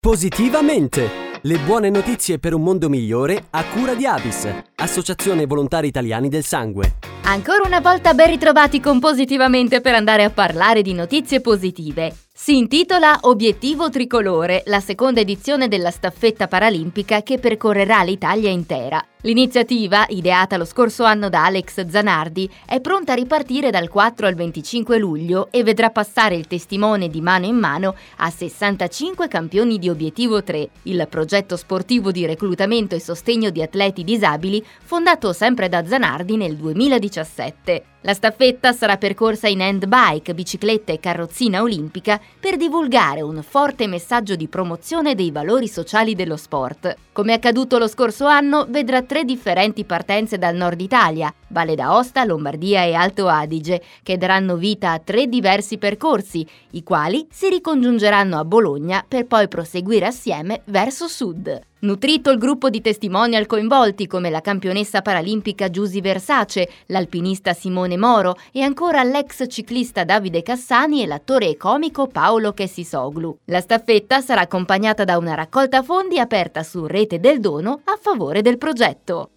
Positivamente! Le buone notizie per un mondo migliore a cura di Avis, Associazione Volontari Italiani del Sangue. Ancora una volta ben ritrovati con Positivamente per andare a parlare di notizie positive. Si intitola Obiettivo Tricolore, la seconda edizione della staffetta paralimpica che percorrerà l'Italia intera. L'iniziativa, ideata lo scorso anno da Alex Zanardi, è pronta a ripartire dal 4 al 25 luglio e vedrà passare il testimone di mano in mano a 65 campioni di Obiettivo 3, il progetto sportivo di reclutamento e sostegno di atleti disabili fondato sempre da Zanardi nel 2017. La staffetta sarà percorsa in handbike, bicicletta e carrozzina olimpica per divulgare un forte messaggio di promozione dei valori sociali dello sport. Come accaduto lo scorso anno, vedrà tre differenti partenze dal nord Italia, Valle d'Aosta, Lombardia e Alto Adige, che daranno vita a tre diversi percorsi, i quali si ricongiungeranno a Bologna per poi proseguire assieme verso sud. Nutrito il gruppo di testimonial coinvolti come la campionessa paralimpica Giusy Versace, l'alpinista Simone Moro e ancora l'ex ciclista Davide Cassani e l'attore e comico Paolo Chessisoglu. La staffetta sarà accompagnata da una raccolta fondi aperta su Rete del Dono a favore del progetto.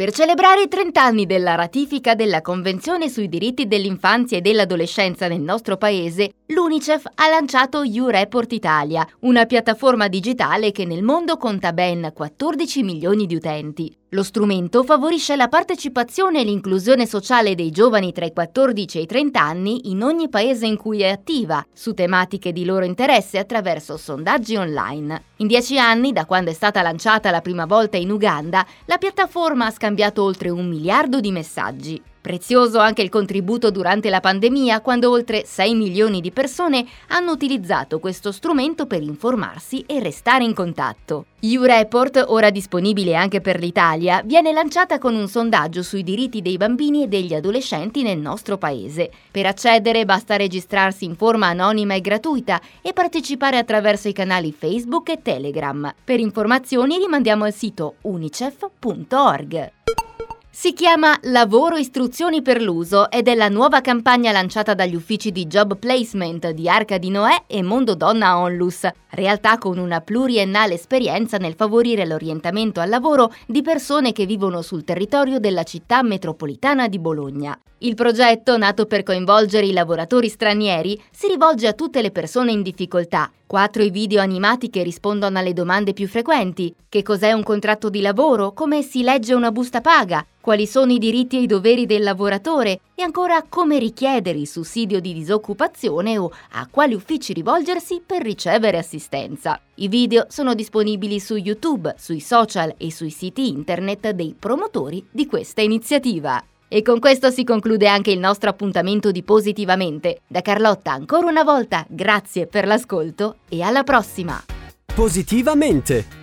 Per celebrare i 30 anni della ratifica della Convenzione sui diritti dell'infanzia e dell'adolescenza nel nostro paese, l'UNICEF ha lanciato U-Report Italia, una piattaforma digitale che nel mondo conta ben 14 milioni di utenti. Lo strumento favorisce la partecipazione e l'inclusione sociale dei giovani tra i 14 e i 30 anni in ogni paese in cui è attiva, su tematiche di loro interesse attraverso sondaggi online. In dieci anni, da quando è stata lanciata la prima volta in Uganda, la piattaforma ha scambiato oltre un miliardo di messaggi. Prezioso anche il contributo durante la pandemia, quando oltre 6 milioni di persone hanno utilizzato questo strumento per informarsi e restare in contatto. U-Report, ora disponibile anche per l'Italia, viene lanciata con un sondaggio sui diritti dei bambini e degli adolescenti nel nostro paese. Per accedere basta registrarsi in forma anonima e gratuita e partecipare attraverso i canali Facebook e Telegram. Per informazioni rimandiamo al sito unicef.org. Si chiama Lavoro Istruzioni per l'uso ed è la nuova campagna lanciata dagli uffici di job placement di Arca di Noè e Mondo Donna Onlus, realtà con una pluriennale esperienza nel favorire l'orientamento al lavoro di persone che vivono sul territorio della città metropolitana di Bologna. Il progetto, nato per coinvolgere i lavoratori stranieri, si rivolge a tutte le persone in difficoltà. Quattro i video animati che rispondono alle domande più frequenti. Che cos'è un contratto di lavoro? Come si legge una busta paga? Quali sono i diritti e i doveri del lavoratore? E ancora come richiedere il sussidio di disoccupazione o a quali uffici rivolgersi per ricevere assistenza. I video sono disponibili su YouTube, sui social e sui siti internet dei promotori di questa iniziativa. E con questo si conclude anche il nostro appuntamento di Positivamente. Da Carlotta ancora una volta grazie per l'ascolto e alla prossima! Positivamente!